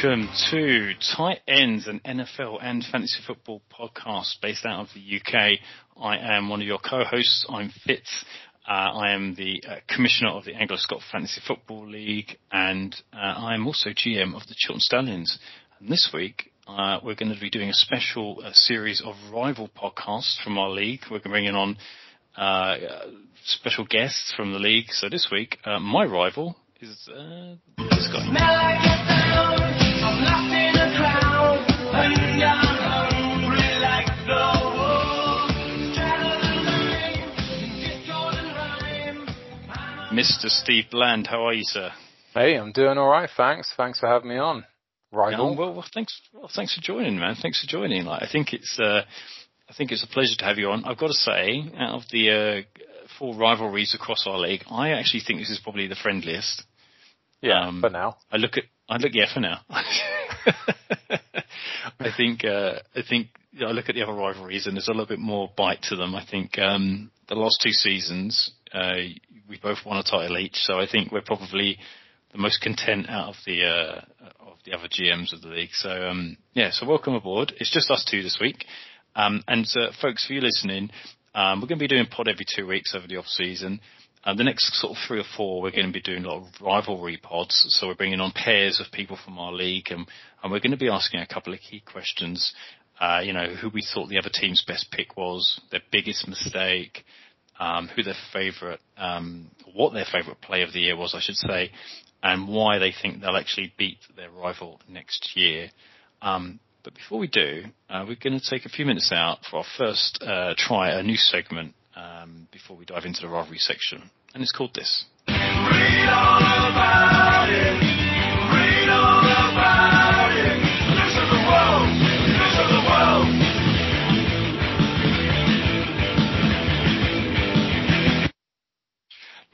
Welcome to Tight Ends, an NFL and fantasy football podcast based out of the UK. I am one of your co-hosts. I'm Fitz. Uh, I am the uh, commissioner of the Anglo-Scott Fantasy Football League, and uh, I am also GM of the Chiltern Stallions. And this week, uh, we're going to be doing a special uh, series of rival podcasts from our league. We're bringing on uh, special guests from the league. So this week, my rival is this guy. Mr. Steve Bland. How are you, sir? Hey, I'm doing all right. Thanks. Thanks for having me on. Rival. Yeah, well, well, thanks. Well, thanks for joining, man. Thanks for joining. Like, I think it's, uh, I think it's a pleasure to have you on. I've got to say, out of the uh, four rivalries across our league, I actually think this is probably the friendliest. Yeah, um, for now. I look at, I look, yeah, for now. I think, uh, I think you I look at the other rivalries and there's a little bit more bite to them. I think um, the last two seasons, uh, we both won a title each, so I think we're probably the most content out of the uh, of the other GMs of the league. So um, yeah, so welcome aboard. It's just us two this week, um, and uh, folks, for you listening, um, we're going to be doing pod every two weeks over the off season. Uh, the next sort of three or four, we're going to be doing a lot of rivalry pods. So we're bringing on pairs of people from our league, and, and we're going to be asking a couple of key questions. Uh, you know, who we thought the other team's best pick was, their biggest mistake, um, who their favourite, um, what their favourite play of the year was, I should say, and why they think they'll actually beat their rival next year. Um, but before we do, uh, we're going to take a few minutes out for our first uh, try a new segment um, before we dive into the rivalry section, and it's called this.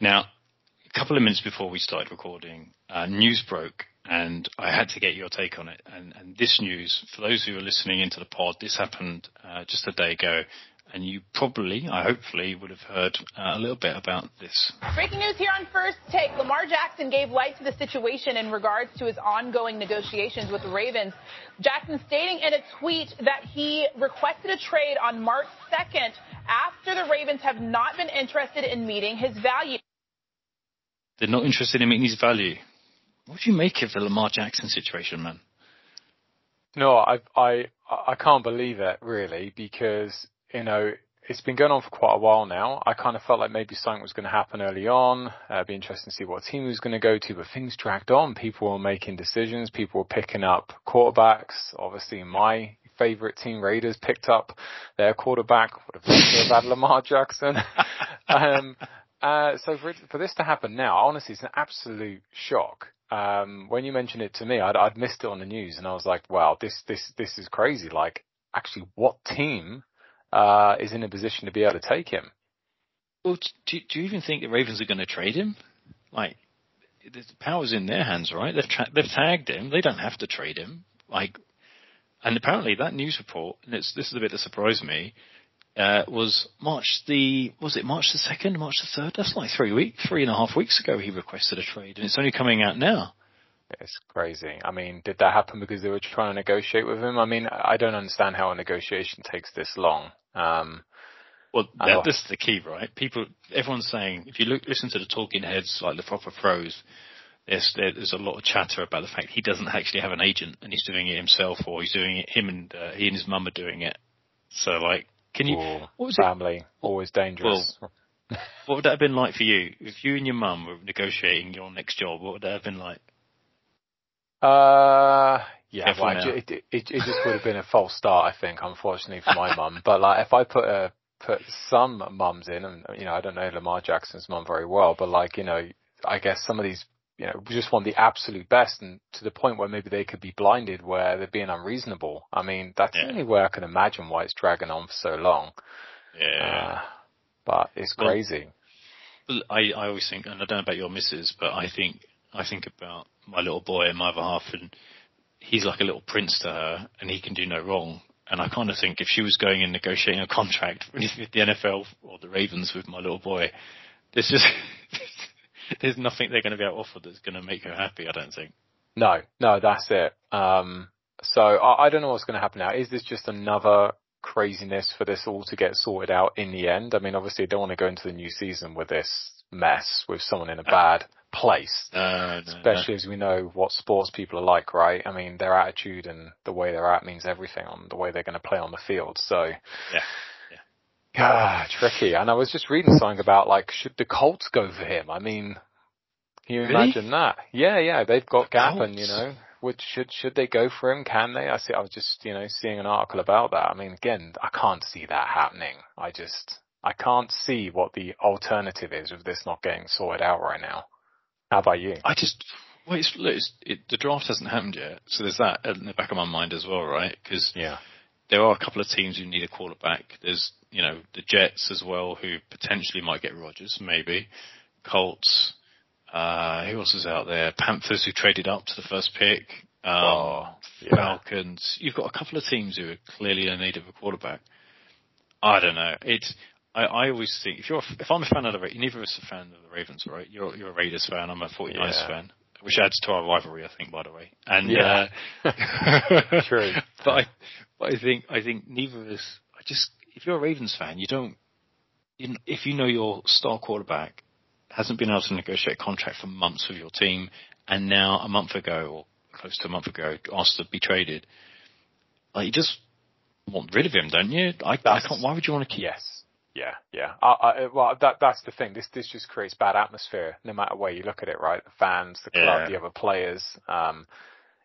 Now, a couple of minutes before we started recording, uh, news broke, and I had to get your take on it. And, and, this news, for those who are listening into the pod, this happened uh, just a day ago, and you probably, I hopefully, would have heard uh, a little bit about this. Breaking news here on First Take. Lamar Jackson gave light to the situation in regards to his ongoing negotiations with the Ravens. Jackson stating in a tweet that he requested a trade on March 2nd after the Ravens have not been interested in meeting his value. They're not interested in meeting his value. What do you make of the Lamar Jackson situation, man? No, I I I can't believe it really because you know it's been going on for quite a while now. I kind of felt like maybe something was going to happen early on. Uh, it'd be interesting to see what team he was going to go to, but things dragged on. People were making decisions. People were picking up quarterbacks. Obviously, my favorite team, Raiders, picked up their quarterback. What have Lamar Jackson? um, uh, so for, for this to happen now, honestly, it's an absolute shock. Um, when you mentioned it to me, I'd, I'd missed it on the news, and I was like, "Wow, this this this is crazy!" Like, actually, what team uh, is in a position to be able to take him? Well, do, do you even think the Ravens are going to trade him? Like, the power's in their hands, right? They've tra- they've tagged him. They don't have to trade him. Like, and apparently that news report, and it's this is the bit that surprised me uh, was March the was it March the second, March the third? That's like three weeks, three and a half weeks ago. He requested a trade, and it's only coming out now. It's crazy. I mean, did that happen because they were trying to negotiate with him? I mean, I don't understand how a negotiation takes this long. Um, well, that, this is the key, right? People, everyone's saying if you look, listen to the talking heads, like the proper pros, there's there's a lot of chatter about the fact he doesn't actually have an agent and he's doing it himself, or he's doing it him and uh, he and his mum are doing it. So like can you? Ooh, what was family it? always dangerous. Well, what would that have been like for you if you and your mum were negotiating your next job? What would that have been like? Uh, yeah, well, it, it, it, just would have been a false start, I think, unfortunately for my mum. But like, if I put a put some mums in, and you know, I don't know Lamar Jackson's mum very well, but like, you know, I guess some of these you know, just want the absolute best and to the point where maybe they could be blinded where they're being unreasonable. I mean, that's yeah. the only way I can imagine why it's dragging on for so long. Yeah. Uh, but it's crazy. Well, I, I always think, and I don't know about your missus, but I think, I think about my little boy and my other half and he's like a little prince to her and he can do no wrong. And I kind of think if she was going and negotiating a contract with the NFL or the Ravens with my little boy, this just there's nothing they're going to be able to offer that's going to make her happy. I don't think. No, no, that's it. Um, so I, I don't know what's going to happen now. Is this just another craziness for this all to get sorted out in the end? I mean, obviously, I don't want to go into the new season with this mess with someone in a bad place. No, no, Especially no. as we know what sports people are like, right? I mean, their attitude and the way they're at means everything on the way they're going to play on the field. So, Yeah. Ah, tricky. And I was just reading something about like, should the Colts go for him? I mean, can you Really? imagine that? Yeah, yeah, they've got The Gap and, you know, would, should, should they go for him? Can they? I see, I was just, you know, seeing an article about that. I mean, again, I can't see that happening. I just, I can't see what the alternative is of this not getting sorted out right now. How about you? I just, well, it's, look, it's, it, the draft hasn't happened yet, so there's that in the back of my mind as well, right? Because Yeah. there are a couple of teams who need a quarterback. There's, you know, the Jets as well, who potentially might get Rodgers, maybe. Colts. Uh, who else is out there? Panthers who traded up to the first pick. Um, Oh, yeah. Falcons. You've got a couple of teams who are clearly in need of a quarterback. I don't know. It's. I, I always think if you're if I'm a fan of the neither of us are a fan of the Ravens, right? You're you're a Raiders fan. I'm a 49ers Yeah. fan, which adds to our rivalry, I think, by the way. And Yeah. uh, True. but I, but I think I think neither of us. I just if you're a Ravens fan, you don't. You, if you know your star quarterback hasn't been able to negotiate a contract for months with your team, and now a month ago or close to a month ago asked to be traded, like you just want rid of him, don't you? I, I can't. Why would you want to keep? Yes. Yeah, yeah. I, I, well, that that's the thing. This this just creates bad atmosphere, no matter where you look at it. Right, the fans, the club, Yeah. the other players. Um,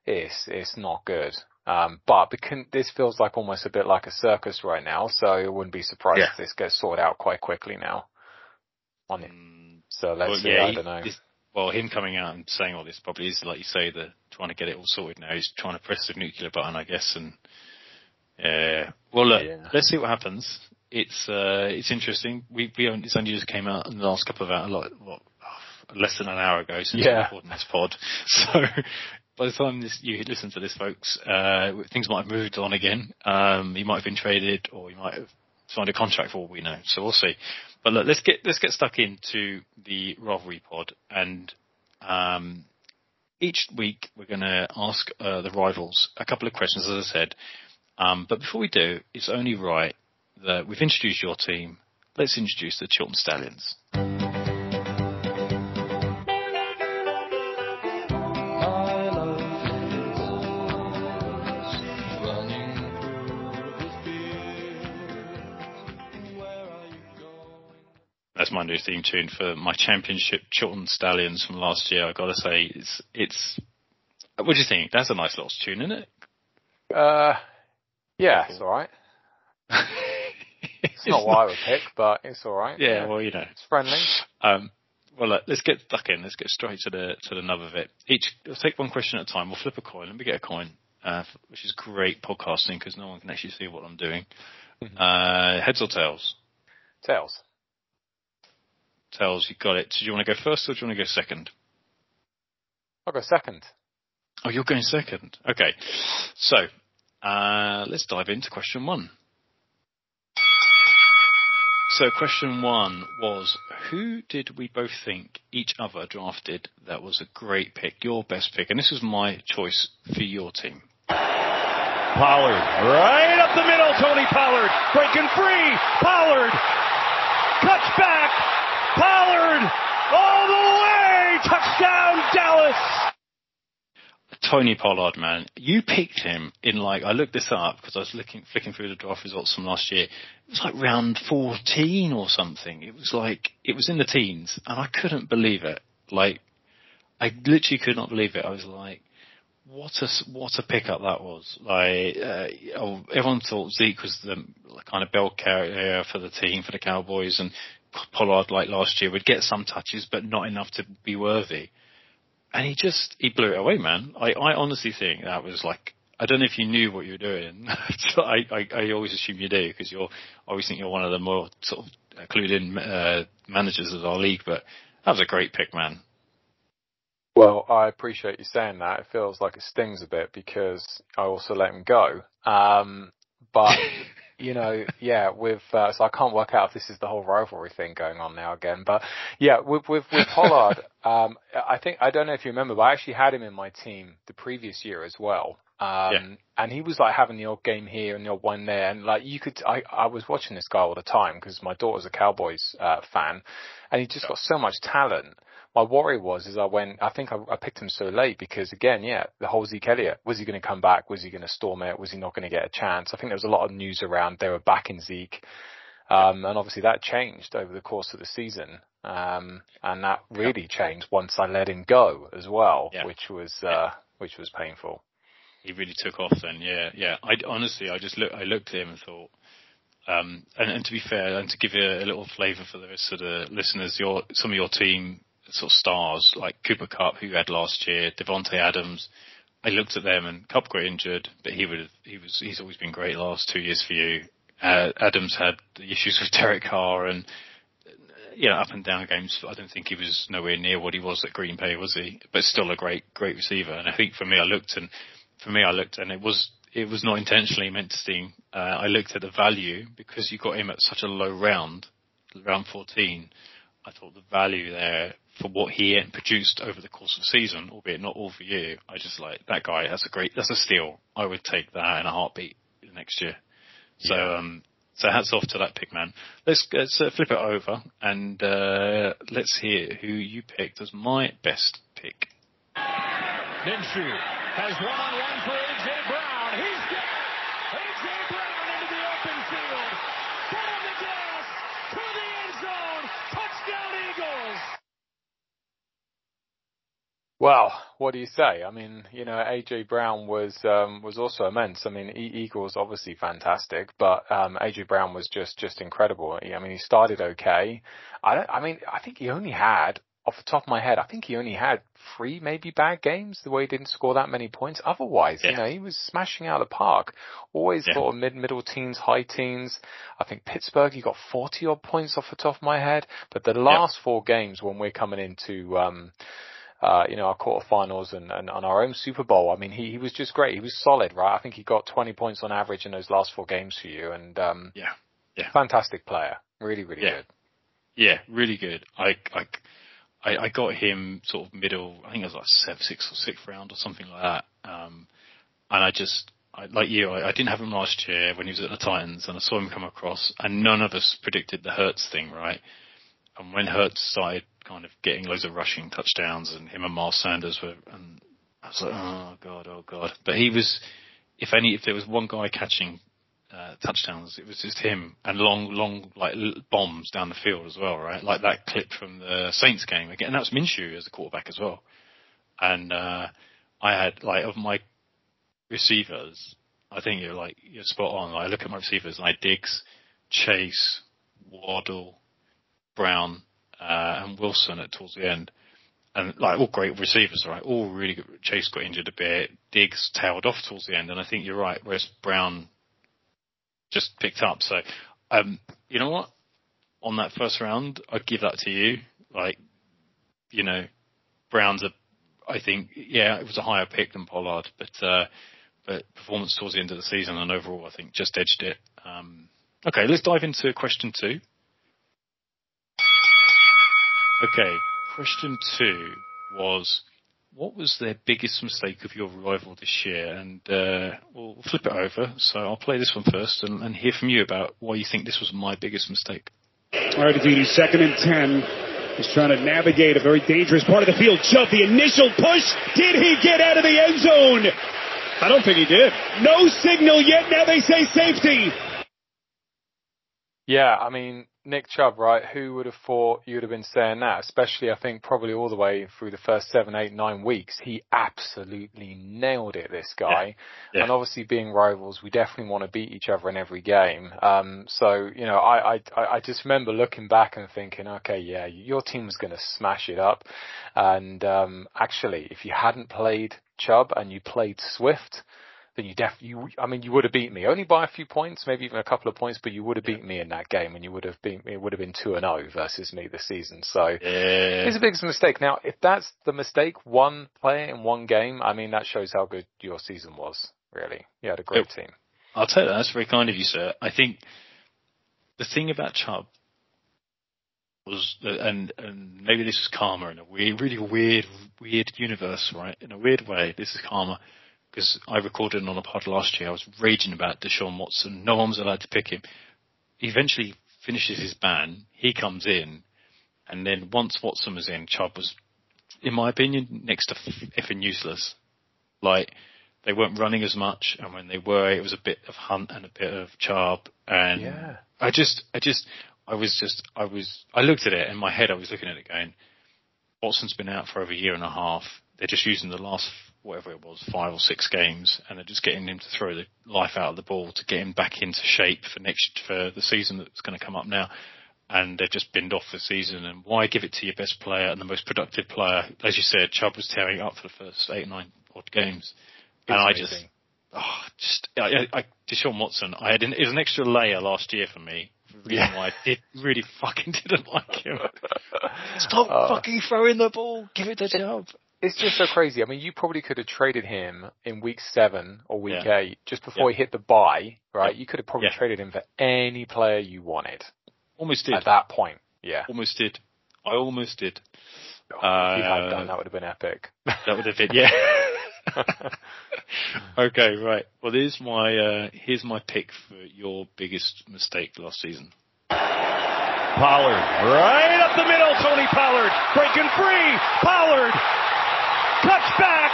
it's it's not good. Um, but becon- this feels like almost a bit like a circus right now. So I wouldn't be surprised Yeah. if this gets sorted out quite quickly now. On it. Mm, So let's well, see. yeah, I don't know. this- well, him coming out and saying all this probably is like you say, the trying to get it all sorted now. He's trying to press the nuclear button, I guess. And Uh, well, look, Yeah. let's see what happens. It's uh, it's interesting. We we only, it's only just came out in the last couple of hours, like what, less than an hour ago since we Yeah. recorded this pod. So by the time this, you listen to this, folks, uh, things might have moved on again. Um, he might have been traded, or he might have signed a contract for all we know. So we'll see. But look, let's get let's get stuck into the rivalry pod, and um, each week we're going to ask uh, the rivals a couple of questions, as I said. Um, but before we do, it's only right that we've introduced your team. Let's introduce the Chiltern Stallions. That's my new theme tune for my championship Chiltern Stallions from last year. I've got to say, it's it's. What do you think? That's a nice little tune, isn't it? Uh, yeah, it's all right. It's not what I would pick, but it's all right. Yeah, well, you know. it's friendly. Um, well, look, let's get stuck in. Let's get straight to the to the nub of it. Each, let's take one question at a time. We'll flip a coin. Let me get a coin, uh, which is great podcasting because no one can actually see what I'm doing. Uh, heads or tails? Tails. Tails, you got it. Do you want to go first or do you want to go second? I'll go second. Oh, you're going second. Okay. So, uh, let's dive into question one. So question one was, who did we both think each other drafted that was a great pick, your best pick? And this was my choice for your team. Pollard, right up the middle. Tony Pollard breaking free. Pollard cuts back. Pollard all the way. Touchdown, Dallas. Tony Pollard, man, you picked him in like I looked this up because I was looking flicking through the draft results from last year. It was like round fourteen or something. It was like it was in the teens, and I couldn't believe it. Like I literally could not believe it. I was like, what a what a pickup that was. Like uh, oh, everyone thought Zeke was the kind of bell carrier for the team for the Cowboys, and Pollard like last year would get some touches, but not enough to be worthy and he just he blew it away, man. I, I honestly think that was like I don't know if you knew what you were doing. so I, I I always assume you do because you're I always think you're one of the more sort of clued in uh, managers of our league. But that was a great pick, man. Well, I appreciate you saying that. It feels like it stings a bit because I also let him go. Um, but you know, yeah, with uh, so I can't work out if this is the whole rivalry thing going on now again, but yeah, with with, with Pollard, um, I think I don't know if you remember, but I actually had him in my team the previous year as well. Um, yeah. and he was like having the odd game here and the odd one there. And like you could, I, I was watching this guy all the time because my daughter's a Cowboys, uh, fan and he just got so much talent my worry was is I went, I think I, I, picked him so late because again, yeah, the whole Zeke Elliott, was he going to come back? Was he going to storm it? Was he not going to get a chance? I think there was a lot of news around they were backing Zeke. Um, and obviously that changed over the course of the season. Um, and that really changed once I let him go as well, yeah. which was, uh, yeah. which was painful. He really took off then. Yeah. Yeah. I honestly, I just look, I looked at him and thought, um, and, and to be fair, and to give you a, a little flavour for the rest of the listeners, your some of your team sort of stars like Cooper Kupp, who had last year, Davante Adams. I looked at them and Kupp got injured, but he would he was he's always been great last two years for you. Uh, Adams had the issues with Derek Carr and you know up and down games. I don't think he was nowhere near what he was at Green Bay, was he? But still a great great receiver. And I think for me, I looked and for me, I looked and it was it was not intentionally meant to sting. Uh, I looked at the value because you got him at such a low round, round 14. I thought the value there for what he produced over the course of the season, albeit not all for you. I just like that guy. That's a great. That's a steal. I would take that in a heartbeat next year. So yeah. um, so hats off to that pick man. Let's, let's uh, flip it over and uh, let's hear who you picked as my best pick. Minshew has one on one for AJ Brown. He's got AJ Brown into the open field. Foot on the gas to the end zone. Touchdown Eagles. Well, what do you say? I mean, you know, AJ Brown was um, was also immense. I mean, e- Eagles obviously fantastic, but um, AJ Brown was just just incredible. I mean, he started okay. I don't. I mean, I think he only had off the top of my head, I think he only had three maybe bad games. The way he didn't score that many points. Otherwise, yeah. you know, he was smashing out of the park. Always yeah. sort of mid middle teens, high teens. I think Pittsburgh, he got forty odd points off the top of my head. But the last yeah. four games when we're coming into um, uh, you know, our quarterfinals and, and, and our own Super Bowl. I mean, he, he was just great. He was solid, right? I think he got 20 points on average in those last four games for you. And, um, yeah, yeah. Fantastic player. Really, really yeah. good. Yeah, really good. I, I, I, got him sort of middle, I think it was like seventh, sixth or sixth round or something like that. Um, and I just, I, like you, I, I, didn't have him last year when he was at the Titans, and I saw him come across, and none of us predicted the Hurts thing, right? And when Hurts started kind of getting loads of rushing touchdowns, and him and Miles Sanders were, and I was like, oh god, oh god. But he was, if any, if there was one guy catching uh, touchdowns, it was just him, and long, long like bombs down the field as well, right? Like that clip from the Saints game again. And that was Minshew as a quarterback as well. And uh, I had like of my receivers, I think you're like you're spot on. Like, I look at my receivers, and I Diggs, Chase, Waddle, Brown, uh, and Wilson at towards the end. And like all great receivers, right? All really good. Chase got injured a bit. Diggs tailed off towards the end, and I think you're right. Whereas Brown just picked up. So, um, you know what? On that first round, I'd give that to you. Like, you know, Brown's a, I think, yeah, it was a higher pick than Pollard, but, uh, but performance towards the end of the season and overall, I think just edged it. Um, okay, let's dive into question two. Okay, question two was what was their biggest mistake of your rival this year? And uh, we'll flip it over. So I'll play this one first and, and, hear from you about why you think this was my biggest mistake. All right, Adini, second and ten. He's trying to navigate a very dangerous part of the field. Chubb, the initial push. Did he get out of the end zone? I don't think he did. No signal yet. Now they say safety. Yeah, I mean, Nick Chubb, right? Who would have thought you'd have been saying that? Especially, I think, probably all the way through the first seven, eight, nine weeks. He absolutely nailed it, this guy. Yeah. Yeah. And obviously, being rivals, we definitely want to beat each other in every game. Um, so, you know, I, I, I just remember looking back and thinking, okay, yeah, your team was going to smash it up. And, um, actually, if you hadn't played Chubb and you played Swift, then you def you I mean you would have beat me only by a few points, maybe even a couple of points, but you would have beat me in that game, and you would have beat me. It would have been two and zero oh versus me this season. So yeah. it's a big mistake. Now, if that's the mistake, one player in one game, I mean that shows how good your season was. Really, you had a great team. I'll take that. That's very kind of you, sir. I think the thing about Chubb was, and and maybe this is karma in a weird, really weird, weird universe, right? In a weird way, this is karma because I recorded on a pod last year. I was raging about Deshaun Watson. No one was allowed to pick him. He eventually finishes his ban. He comes in, and then once Watson was in, Chubb was, in my opinion, next to effing useless. Like they weren't running as much, and when they were, it was a bit of Hunt and a bit of Chubb, and Yeah. I just, I just, I was just, I was, I looked at it in my head. I was looking at it going, Watson's been out for over a year and a half. They're just using the last whatever it was, five or six games, and they're just getting him to throw the life out of the ball to get him back into shape for next for the season that's going to come up now. And they've just binned off the season. And why give it to your best player and the most productive player? As you said, Chubb was tearing up for the first eight, nine odd games, and I just, amazing. oh, just I, I, I, Deshaun Watson. I had an, it was an extra layer last year for me. for The reason Yeah. why I did really fucking didn't like him. Stop Uh, fucking throwing the ball. Give it to Chubb. It's just so crazy. I mean, you probably could have traded him in week seven or week Yeah. eight, just before Yeah. he hit the buy, right? Yeah. You could have probably Yeah. traded him for any player you wanted Almost did. at that point. Yeah. Almost did. I almost did. if you had Uh, done, that would have been epic. That would have been yeah. okay, right. Well, here's my uh, here's my pick for your biggest mistake last season. Pollard, right up the middle. Tony Pollard breaking free. Pollard, touchback.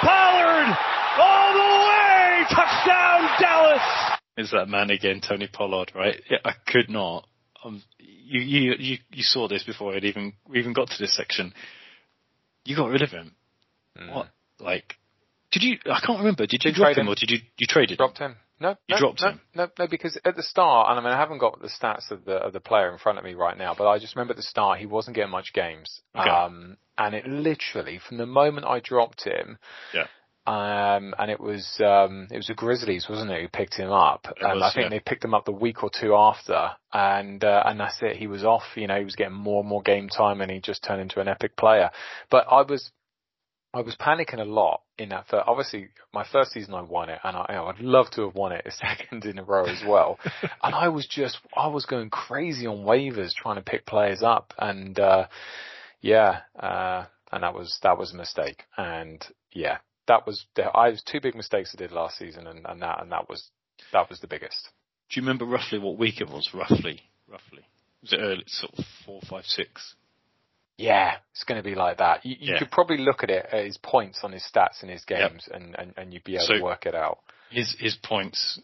Pollard, all the way. Touchdown, Dallas. Is that man again, Tony Pollard? Right? Yeah, I could not. Um, you you you you saw this before it even we even got to this section. You got rid of him. Mm. What? Like, did you? I can't remember. Did you Did drop him him. or did you you traded? Dropped him. No, You no, dropped no, him? No, no, because at the start, and I mean, I haven't got the stats of the of the player in front of me right now, but I just remember at the start he wasn't getting much games. Okay. Um, and it literally, from the moment I dropped him, Yeah. um, and it was um, it was the Grizzlies, wasn't it, who picked him up? and was, I think yeah. they picked him up the week or two after, and uh, and that's it. He was off. You know, he was getting more and more game time, and he just turned into an epic player. But I was I was panicking a lot in that first, obviously my first season I won it and I, you know, I'd love to have won it a second in a row as well. and I was just, I was going crazy on waivers trying to pick players up and, uh, yeah, uh, and that was, that was a mistake. And yeah, that was, I was two big mistakes I did last season and, and that, and that was, that was the biggest. Do you remember roughly what week it was? Roughly, roughly. Was it early, sort of four, five, six? Yeah, it's going to be like that. You, you Yeah. could probably look at it at his points on his stats in his Yep. games and, and, and you'd be able So- to work it out. His his points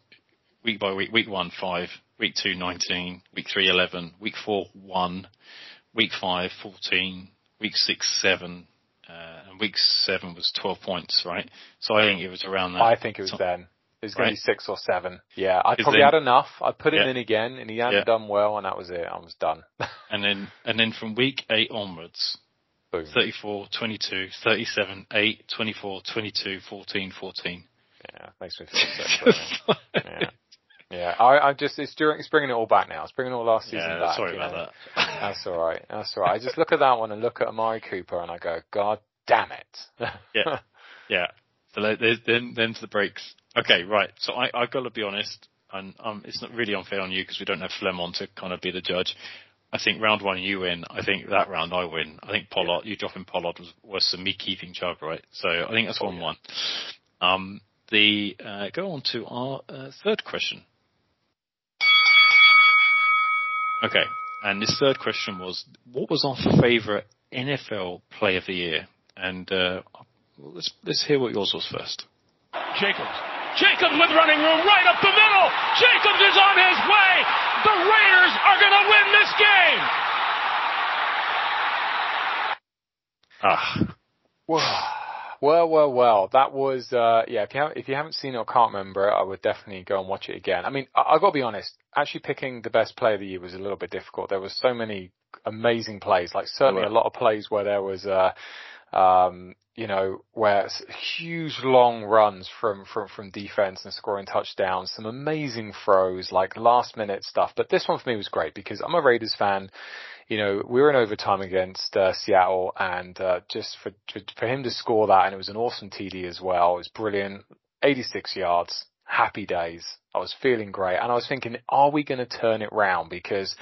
week by week. Week one five. Week two nineteen, Week three eleven, Week four one. Week five fourteen, Week six seven. Uh, and week seven was 12 points, right? So I think it was around that. I think it was then. It was going Right. to be six or seven. Yeah, I probably then- had enough. I put him Yeah. in again, and he hadn't Yeah. done well, and that was it. I was done. And then and then from week eight onwards, Boom. 34, 22, 37, 8, 24, 22, 14, 14. Yeah, makes me feel sick. yeah, yeah. I, I just it's during it's bringing it all back now. It's bringing all last season yeah, back. sorry about know. that. That's all right. That's all right. I just look at that one and look at Amari Cooper, and I go, God damn it. Yeah. Yeah. So there's- then, then to the breaks. Okay, right. So I, I've got to be honest, and um, it's not really unfair on you because we don't have Flem on to kind of be the judge. I think round one you win. I think that round I win. I think Pollard, you dropping Pollard was worse than me keeping Chubb, right? So I think that's Oh, one yeah. one. Um, the uh, go on to our uh, third question. Okay, and this third question was, what was our favourite NFL play of the year? And uh, let's let's hear what yours was first. Jacobs. Jacobs with running room right up the middle. Jacobs is on his way. The Raiders are going to win this game. Ah, Well, well, well. That was uh, yeah. If you have, if you haven't seen it or can't remember it, I would definitely go and watch it again. I mean, I, I've got to be honest. Actually, picking the best play of the year was a little bit difficult. There were so many amazing plays. Like certainly There a lot of plays where there was uh, um, you know, where huge long runs from, from, from defense and scoring touchdowns, some amazing throws, like last minute stuff. But this one for me was great because I'm a Raiders fan. You know, we were in overtime against uh, Seattle and, uh, just for, for, for him to score that and it was an awesome TD as well. It was brilliant. 86 yards. happy days. I was feeling great and I was thinking, are we going to turn it round? Because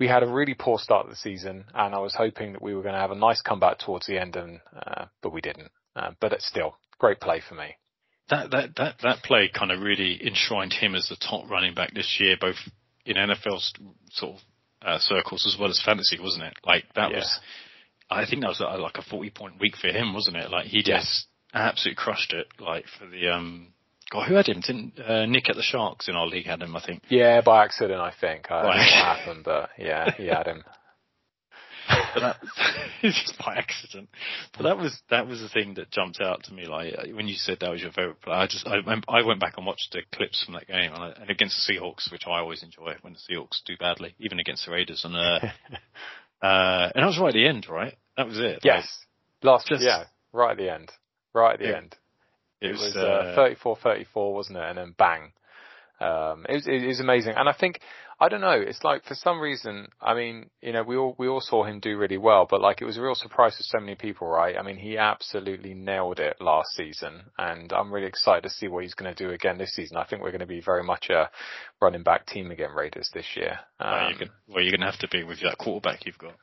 we had a really poor start of the season and I was hoping that we were going to have a nice comeback towards the end and, uh, but we didn't. Uh, but it's still great play for me. That, that, that, that play kind of really enshrined him as the top running back this year, both in NFL sort of uh, circles as well as fantasy, wasn't it? Like that yeah. was, I think that was uh, like a 40 point week for him, wasn't it? Like he just yeah. absolutely crushed it, like for the, um, God, who had him? Didn't uh, Nick at the Sharks in our league had him? I think. Yeah, by accident, I think. I don't know what happened, but yeah, he had him. but that just by accident. But that was that was the thing that jumped out to me. Like when you said that was your favorite player, I just I, I went back and watched the clips from that game, and, I, and against the Seahawks, which I always enjoy when the Seahawks do badly, even against the Raiders, and uh, uh, and that was right at the end, right? That was it. Yes, like, last just, yeah, right at the end, right at the yeah. end. It, it was, uh, 34-34, wasn't it? And then bang. Um, it was, it was amazing. And I think, I don't know, it's like for some reason, I mean, you know, we all, we all saw him do really well, but like it was a real surprise to so many people, right? I mean, he absolutely nailed it last season and I'm really excited to see what he's going to do again this season. I think we're going to be very much a running back team again, Raiders this year. Um, well, you're, well, you're going to have to be with that quarterback you've got.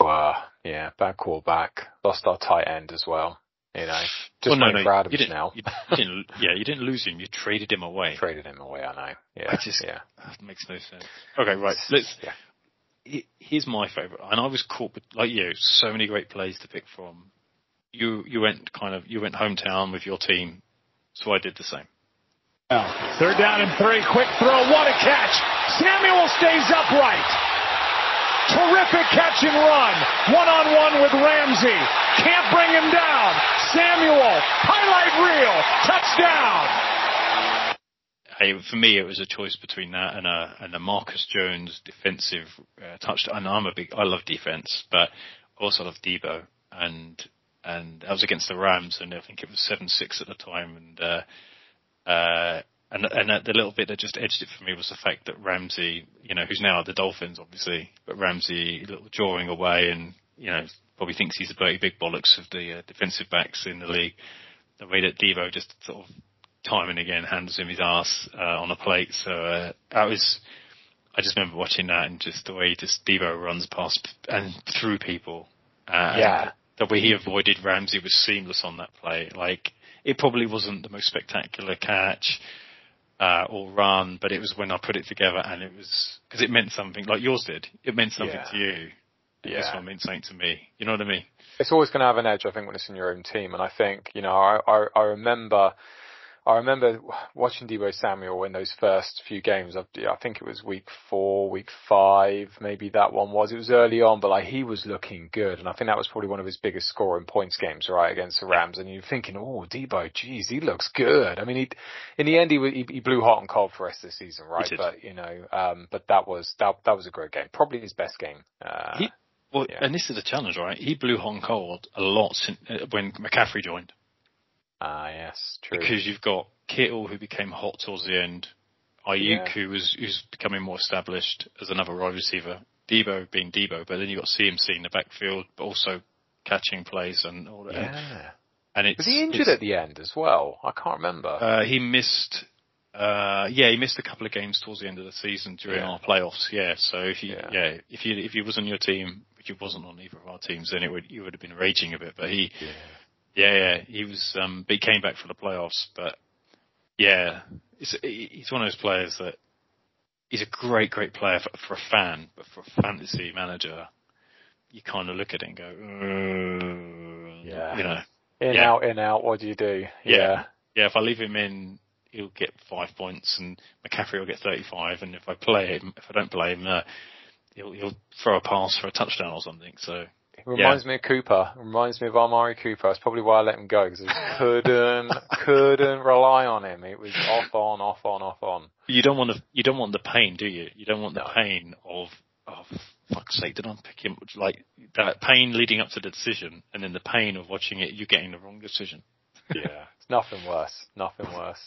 Well, yeah, bad quarterback. Lost our tight end as well. You know, just well, no, no, for Adams you didn't, now. you didn't, yeah, you didn't lose him. You traded him away. Traded him away. I know. Yeah, it just yeah, that makes no sense. Okay, right. Let's. Yeah. Here's my favourite, and I was caught with, like you, so many great plays to pick from. You you went kind of you went hometown with your team, so I did the same. Third down and three, quick throw, what a catch! Samuel stays upright. Terrific catch and run. One on one with Ramsey. Can't bring him down. Samuel, highlight reel, touchdown. Hey, for me, it was a choice between that and a and a Marcus Jones defensive uh, touchdown. And I'm a big, I love defense, but also love Deebo, And and I was against the Rams, and I think it was seven six at the time, and uh, uh, and and the little bit that just edged it for me was the fact that Ramsey, you know, who's now at the Dolphins, obviously, but Ramsey little drawing away and you know probably thinks he's the very big bollocks of the uh, defensive backs in the league. The way that Deebo just sort of time and again handles him his ass uh, on a plate. So uh, that was, I just remember watching that and just the way just Deebo runs past and through people. Uh, yeah. The way he avoided Ramsey was seamless on that play. Like it probably wasn't the most spectacular catch uh, or run, but it was when I put it together and it was because it meant something like yours did. It meant something yeah. to you. Yeah. This one meant something to me. You know what I mean? It's always going to have an edge, I think, when it's in your own team. And I think, you know, I, I, I remember I remember watching Deebo Samuel in those first few games. I, I think it was week four, week five, maybe that one was. It was early on, but like he was looking good, and I think that was probably one of his biggest scoring points games, right, against the Rams. And you're thinking, oh, Deebo, geez, he looks good. I mean, he, in the end, he, he, he blew hot and cold for the rest of the season, right? But you know, um, but that was that that was a great game, probably his best game. Uh, he, well, yeah. and this is a challenge, right? He blew Hong cold a lot uh, when McCaffrey joined. Ah, yes, true. Because you've got Kittle who became hot towards the end, Aiyuk, yeah. who was who's becoming more established as another wide receiver, Deebo being Deebo, but then you've got CMC in the backfield, but also catching plays and all that. Yeah. And it's, was he injured at the end as well? I can't remember. Uh, he missed. Uh, yeah, he missed a couple of games towards the end of the season during yeah. our playoffs. Yeah, so if you, yeah. yeah, if you if he was on your team, which he wasn't on either of our teams, then it would you would have been raging a bit. But he, yeah. Yeah, yeah, he was. Um, but he came back for the playoffs. But yeah, he's, he's one of those players that he's a great, great player for, for a fan, but for a fantasy manager, you kind of look at it and go, yeah, you know, in yeah. out, in out. What do you do? Yeah. yeah, yeah. If I leave him in, he'll get five points, and McCaffrey will get thirty-five. And if I play him, if I don't play him, uh, he'll he'll throw a pass for a touchdown or something. So it reminds yeah. me of Cooper. It reminds me of Amari Cooper. That's probably why I let him go because I couldn't couldn't rely on him. It was off on, off on, off on. You don't want to. You don't want the pain, do you? You don't want the no. pain of of fuck's sake, did I pick him? Like that pain leading up to the decision, and then the pain of watching it, you getting the wrong decision. yeah, it's nothing worse. Nothing worse.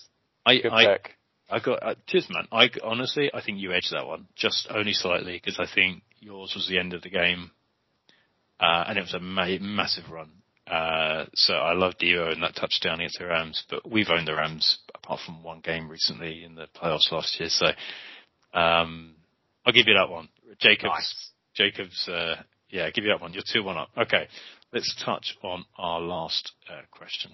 I, Good I, pick. I got uh, cheers, man. I honestly, I think you edged that one just only slightly because I think yours was the end of the game uh, and it was a ma- massive run. Uh, so I love Deebo and that touchdown against the Rams, but we've owned the Rams apart from one game recently in the playoffs last year. So um, I'll give you that one. Jacobs, nice. Jacobs, uh, yeah, I'll give you that one. You're two one up. Okay, let's touch on our last uh, question.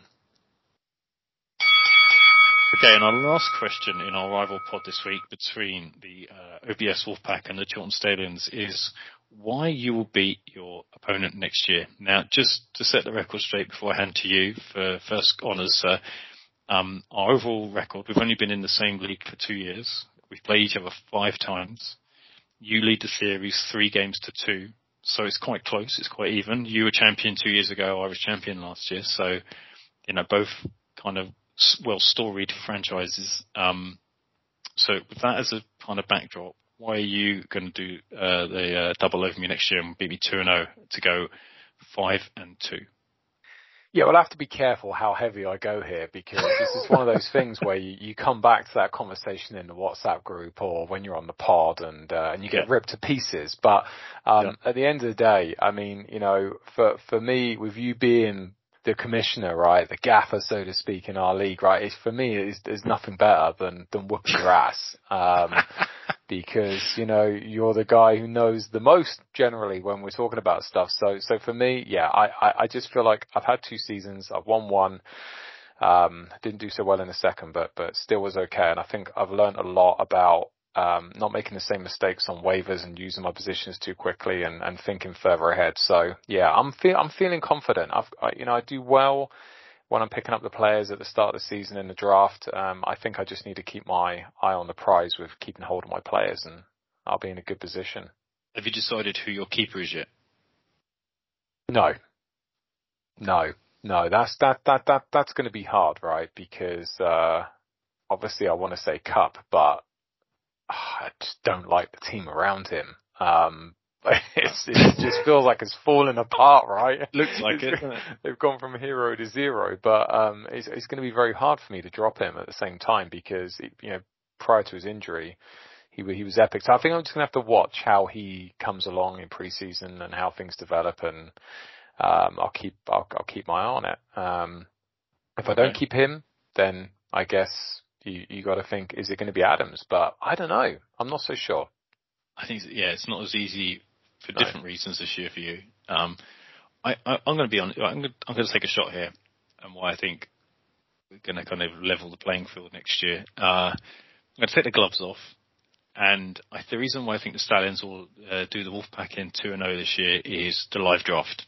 Okay, and our last question in our rival pod this week between the uh, OBS Wolfpack and the Chiltern Stallions is why you will beat your opponent next year. Now, just to set the record straight before I hand to you for first honours, uh, um, our overall record, we've only been in the same league for two years. We've played each other five times. You lead the series three games to two. So it's quite close. It's quite even. You were champion two years ago. I was champion last year. So, you know, both kind of well storied franchises. Um, so with that as a kind of backdrop, why are you going to do uh, the uh, double over me next year and beat me two and zero oh to go five and two? Yeah, well, I have to be careful how heavy I go here because this is one of those things where you, you come back to that conversation in the WhatsApp group or when you're on the pod and uh, and you get yeah. ripped to pieces. But um, yeah. at the end of the day, I mean, you know, for for me, with you being the commissioner, right, the gaffer, so to speak, in our league, right, it's, for me, it's, there's nothing better than, than whooping your ass. Um, because, you know, you're the guy who knows the most generally when we're talking about stuff. So, so for me, yeah, I, I, I just feel like I've had two seasons, I've won one, um, didn't do so well in the second, but, but still was okay. And I think I've learned a lot about um, not making the same mistakes on waivers and using my positions too quickly and, and thinking further ahead. So yeah, I'm fe- I'm feeling confident. I've I, you know I do well when I'm picking up the players at the start of the season in the draft. Um, I think I just need to keep my eye on the prize with keeping hold of my players, and I'll be in a good position. Have you decided who your keeper is yet? No, no, no. That's that that that that's going to be hard, right? Because uh, obviously I want to say Kupp, but I just don't like the team around him. Um, it just feels like it's falling apart, right? It looks like it. They've gone from hero to zero, but um, it's, it's going to be very hard for me to drop him at the same time because it, you know prior to his injury, he he was epic. So I think I'm just going to have to watch how he comes along in preseason and how things develop, and um, I'll keep I'll, I'll keep my eye on it. Um, if okay. I don't keep him, then I guess you you got to think, is it going to be Adams? But I don't know. I'm not so sure. I think yeah, it's not as easy for no. different reasons this year for you. Um, I, I am going to be on. I'm going I'm going to take a shot here, and why I think we're going to kind of level the playing field next year. Uh, I'm going to take the gloves off. And I, the reason why I think the Stallions will uh, do the Wolfpack in 2 0 this year is the live draft.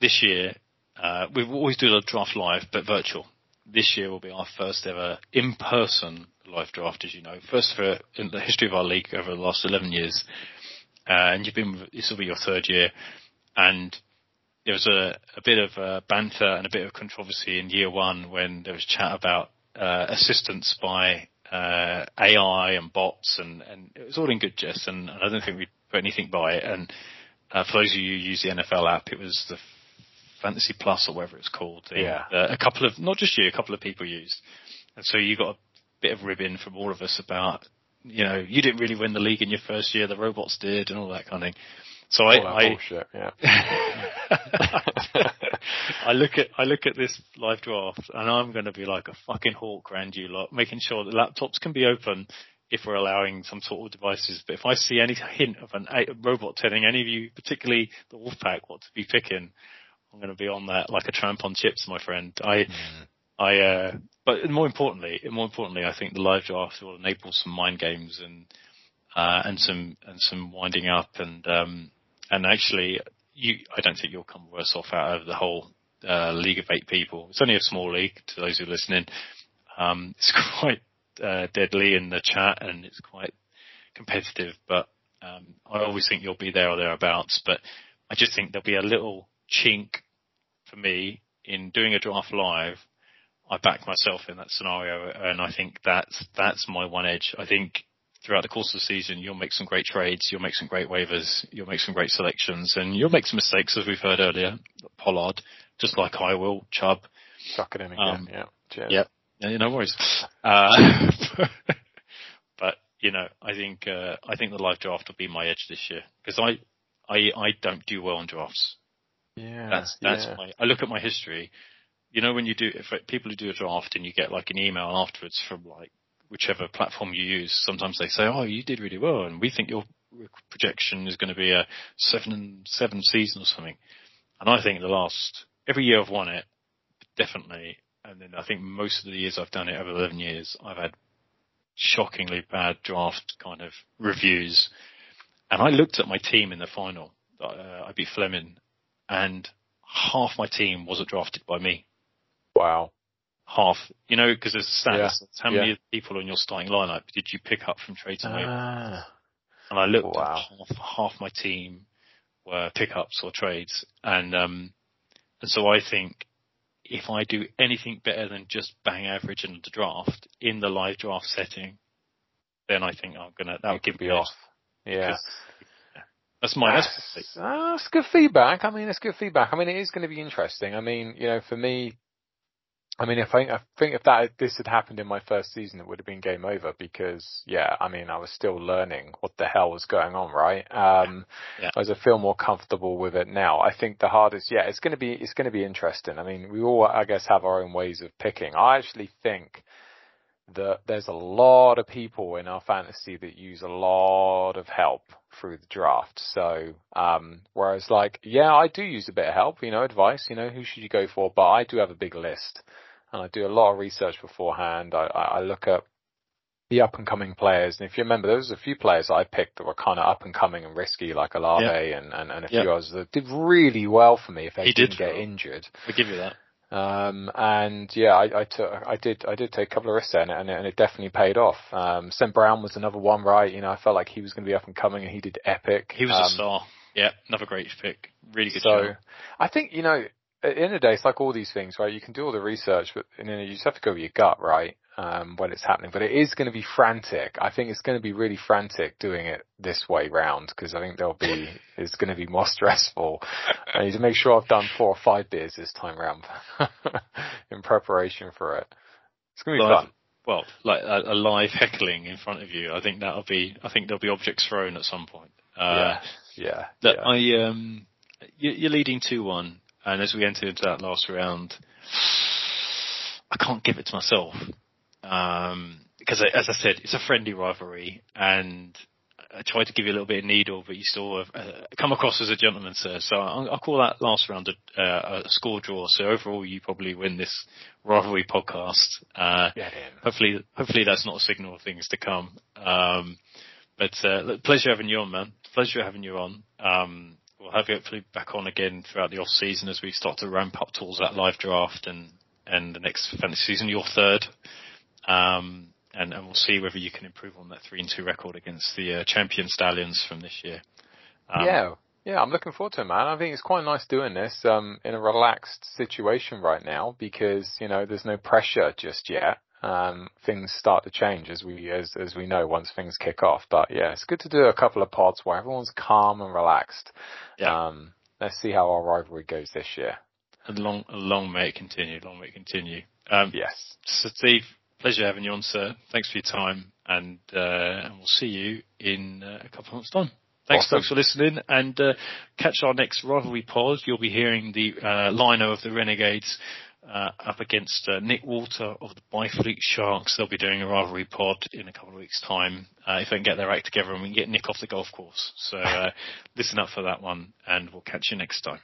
This year, uh, we've always do the draft live, but virtual this year will be our first ever in-person live draft, as you know, first for in the history of our league over the last 11 years. Uh, and you've been, this will be your third year. And there was a, a bit of uh, banter and a bit of controversy in year one when there was chat about uh, assistance by uh, AI and bots, and, and it was all in good jest. And, and I don't think we put anything by it. And uh, for those of you who use the NFL app, it was the Fantasy Plus or whatever it's called. yeah. Uh, a couple of, not just you, a couple of people used. And so you got a bit of ribbon from all of us about, you know, you didn't really win the league in your first year, the robots did and all that kind of thing. So all I, I bullshit, yeah. I look at I look at this live draft and I'm going to be like a fucking hawk around you lot, making sure that laptops can be open if we're allowing some sort of devices. But if I see any hint of an, a robot telling any of you, particularly the Wolfpack, what to be picking, I'm going to be on that like a tramp on chips, my friend. I, mm. I, uh, but more importantly, more importantly, I think the live draft will enable some mind games and, uh, and some, and some winding up and, um, and actually you, I don't think you'll come worse off out of the whole, uh, league of eight people. It's only a small league to those who are listening. Um, it's quite, uh, deadly in the chat and it's quite competitive, but, um, I always think you'll be there or thereabouts, but I just think there'll be a little chink for me in doing a draft live. I back myself in that scenario, and I think that's that's my one edge. I think throughout the course of the season, you'll make some great trades, you'll make some great waivers, you'll make some great selections, and you'll make some mistakes, as we've heard earlier. Pollard, just like I will, Chubb. Chuck it in again, um, yeah. Cheers. Yeah, yeah, no worries. Uh, but you know, I think uh, I think the live draft will be my edge this year because I, I I don't do well on drafts. Yeah, that's that's yeah. my. I look at my history. you know when you do if people who do a draft and you get like an email afterwards from like whichever platform you use, sometimes they say, "Oh, you did really well, and we think your projection is going to be a seven and seven season or something." And I think the last every year I've won it, definitely, and then I think most of the years I've done it over eleven years, I've had shockingly bad draft kind of reviews. And I looked at my team in the final. Uh, I beat Fleming, and half my team wasn't drafted by me. Wow half, you know, because there's stats. Yeah. How many yeah. people on your starting lineup did you pick up from trades and ah. And I looked wow. at half, half my team were pickups or trades, and um, and so I think if I do anything better than just bang average in the draft in the live draft setting, then I think I'm gonna that would give me off. Yeah. That's my that's, that's, that's good feedback. I mean, it's good feedback. I mean, it is going to be interesting. I mean, you know, for me, I mean, if I, I think if that this had happened in my first season, it would have been game over because, yeah, I mean, I was still learning what the hell was going on, right? Um, yeah. As I feel more comfortable with it now, I think the hardest, yeah, it's going to be it's going to be interesting. I mean, we all, I guess, have our own ways of picking. I actually think that there's a lot of people in our fantasy that use a lot of help through the draft. So, um, whereas like, yeah, I do use a bit of help, you know, advice, you know, who should you go for? But I do have a big list and I do a lot of research beforehand. I, I look at the up and coming players, and if you remember, there was a few players I picked that were kind of up and coming and risky, like Olave yeah. and, and, and a few yeah. others that did really well for me if they he didn't did get injured. I give you that. Um, and yeah, I, I took, I did, I did take a couple of risks there, and, and, and it definitely paid off. Um, St. Brown was another one, right? You know, I felt like he was going to be up and coming, and he did epic. He was um, a star. Yeah, another great pick. Really good. So, I think you know, at the end of the day, it's like all these things, right? You can do all the research, but you, know, you just have to go with your gut, right? Um, when it's happening, but it is going to be frantic. I think it's going to be really frantic doing it this way round because I think there'll be it's going to be more stressful. I need to make sure I've done four or five beers this time round in preparation for it. It's going to be live, fun. Well, like a, a, live heckling in front of you. I think that'll be. I think there'll be objects thrown at some point. Uh, yeah, yeah. That yeah. I um, you're leading two one and as we enter into that last round, I can't give it to myself. Um, because as I said, it's a friendly rivalry and I tried to give you a little bit of needle, but you still have, uh, come across as a gentleman, sir. So I'll, I'll call that last round a, uh, a, score draw. So overall, you probably win this rivalry podcast. Uh, yeah, hopefully, hopefully that's not a signal of things to come. Um, but uh, pleasure having you on, man. Pleasure having you on. Um, we'll have you hopefully back on again throughout the off season as we start to ramp up towards that live draft and and the next fantasy season, your third. Um, and, and we'll see whether you can improve on that three and two record against the uh, champion stallions from this year. Um, yeah, yeah, I'm looking forward to it, man. I think it's quite nice doing this um, in a relaxed situation right now because you know there's no pressure just yet um, things start to change as we as as we know once things kick off. But yeah, it's good to do a couple of pods where everyone's calm and relaxed. Yeah. Um, let's see how our rivalry goes this year. And long, long may it continue. Long may it continue. Um, yes. So Steve, pleasure having you on, sir. Thanks for your time, and uh, and we'll see you in uh, a couple of months' time. Thanks, awesome. folks, for listening, and uh, catch our next rivalry pod. You'll be hearing the uh, lino of the Renegades uh, up against uh, Nick Walter of the Byfleet Sharks. They'll be doing a rivalry pod in a couple of weeks' time uh, if they can get their act together and we can get Nick off the golf course. So uh, listen up for that one, and we'll catch you next time.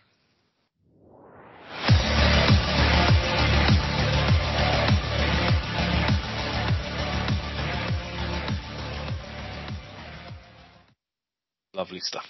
Lovely stuff.